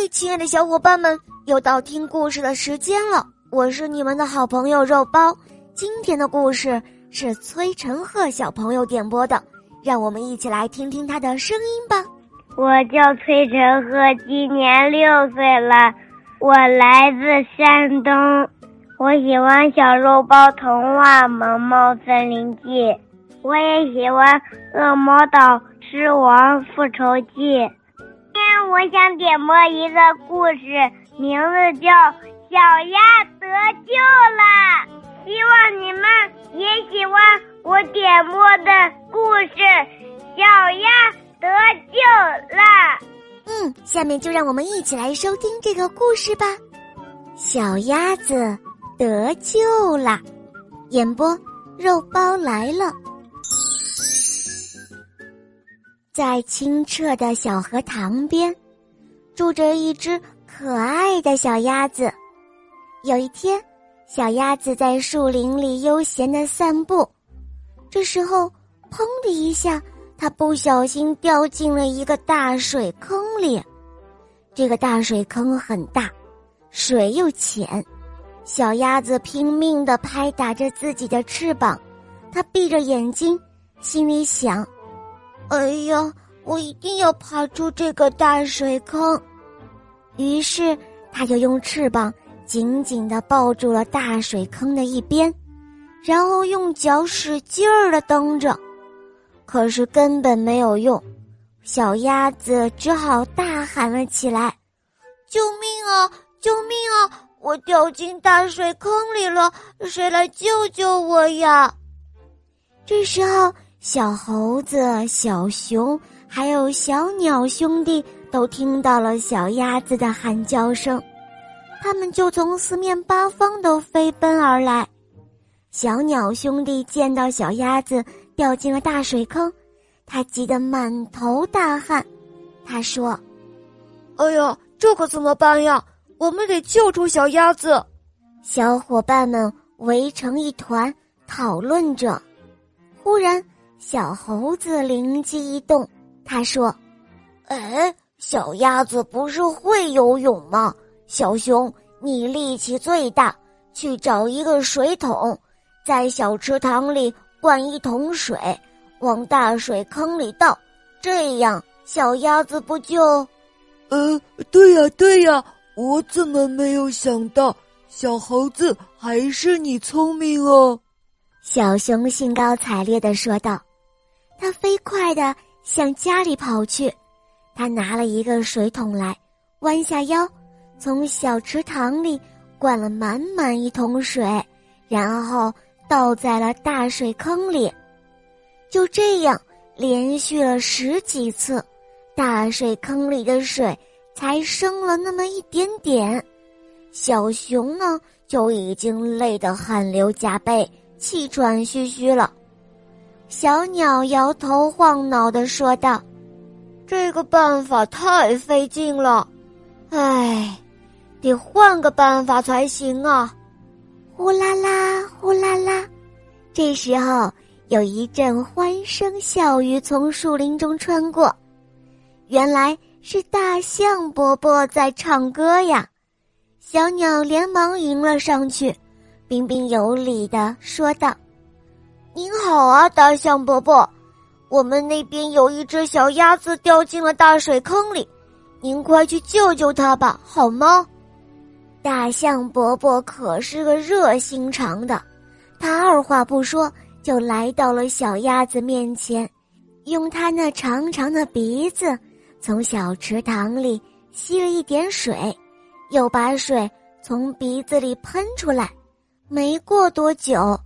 嗨，亲爱的小伙伴们，又到听故事的时间了。我是你们的好朋友肉包。今天的故事是崔晨赫小朋友点播的，让我们一起来听听他的声音吧。我叫崔晨赫，今年六岁了，我来自山东。我喜欢小肉包童话《萌猫森林记》，我也喜欢《恶魔岛狮王复仇记》。我想点播一个故事，名字叫《小鸭得救了》，希望你们也喜欢我点播的故事《小鸭得救了》。嗯，下面就让我们一起来收听这个故事吧，《小鸭子得救了》，演播肉包来了。在清澈的小河塘边，住着一只可爱的小鸭子。有一天，小鸭子在树林里悠闲的散步，这时候，砰的一下，它不小心掉进了一个大水坑里。这个大水坑很大，水又浅，小鸭子拼命的拍打着自己的翅膀，它闭着眼睛，心里想。哎呀，我一定要爬出这个大水坑！于是，他就用翅膀紧紧的抱住了大水坑的一边，然后用脚使劲儿的蹬着，可是根本没有用。小鸭子只好大喊了起来：“救命啊！救命啊！我掉进大水坑里了，谁来救救我呀？”这时候。小猴子、小熊还有小鸟兄弟都听到了小鸭子的喊叫声，他们就从四面八方都飞奔而来。小鸟兄弟见到小鸭子掉进了大水坑，他急得满头大汗。他说：“哎呀，这可怎么办呀？我们得救出小鸭子！”小伙伴们围成一团讨论着。忽然，小猴子灵机一动，他说：“哎，小鸭子不是会游泳吗？小熊，你力气最大，去找一个水桶，在小池塘里灌一桶水，往大水坑里倒，这样小鸭子不就……呃，对呀，对呀，我怎么没有想到？小猴子，还是你聪明哦。”小熊兴高采烈的说道。他飞快地向家里跑去，他拿了一个水桶来，弯下腰，从小池塘里灌了满满一桶水，然后倒在了大水坑里。就这样，连续了十几次，大水坑里的水才升了那么一点点。小熊呢，就已经累得汗流浃背、气喘吁吁了。小鸟摇头晃脑的说道：“这个办法太费劲了，唉，得换个办法才行啊！”呼啦啦，呼啦啦，这时候有一阵欢声笑语从树林中穿过，原来是大象伯伯在唱歌呀！小鸟连忙迎了上去，彬彬有礼的说道。您好啊，大象伯伯，我们那边有一只小鸭子掉进了大水坑里，您快去救救它吧，好吗？大象伯伯可是个热心肠的，他二话不说就来到了小鸭子面前，用他那长长的鼻子从小池塘里吸了一点水，又把水从鼻子里喷出来，没过多久。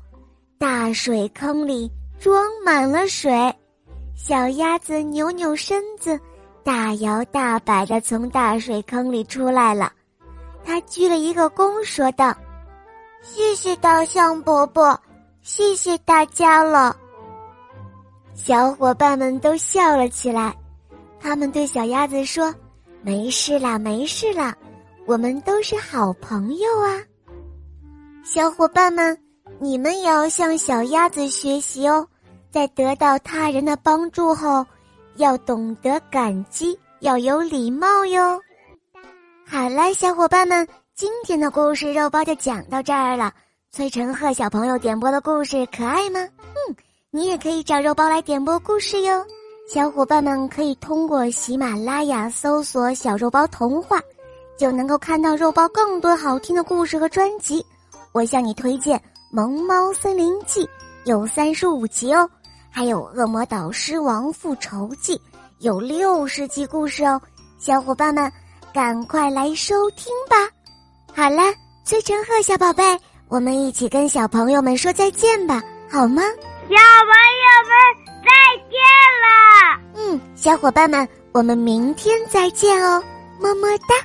大水坑里装满了水，小鸭子扭扭身子，大摇大摆的从大水坑里出来了。它鞠了一个躬，说道：“谢谢大象伯伯，谢谢大家了。”小伙伴们都笑了起来，他们对小鸭子说：“没事啦，没事啦，我们都是好朋友啊。”小伙伴们。你们也要向小鸭子学习哦，在得到他人的帮助后，要懂得感激，要有礼貌哟。好了，小伙伴们，今天的故事肉包就讲到这儿了。崔成赫小朋友点播的故事可爱吗？嗯，你也可以找肉包来点播故事哟。小伙伴们可以通过喜马拉雅搜索“小肉包童话”，就能够看到肉包更多好听的故事和专辑。我向你推荐《萌猫森林记》，有三十五集哦，还有《恶魔岛狮王复仇记》，有六十集故事哦。小伙伴们，赶快来收听吧！好了，崔成赫小宝贝，我们一起跟小朋友们说再见吧，好吗？小朋友们再见了。嗯，小伙伴们，我们明天再见哦，么么哒。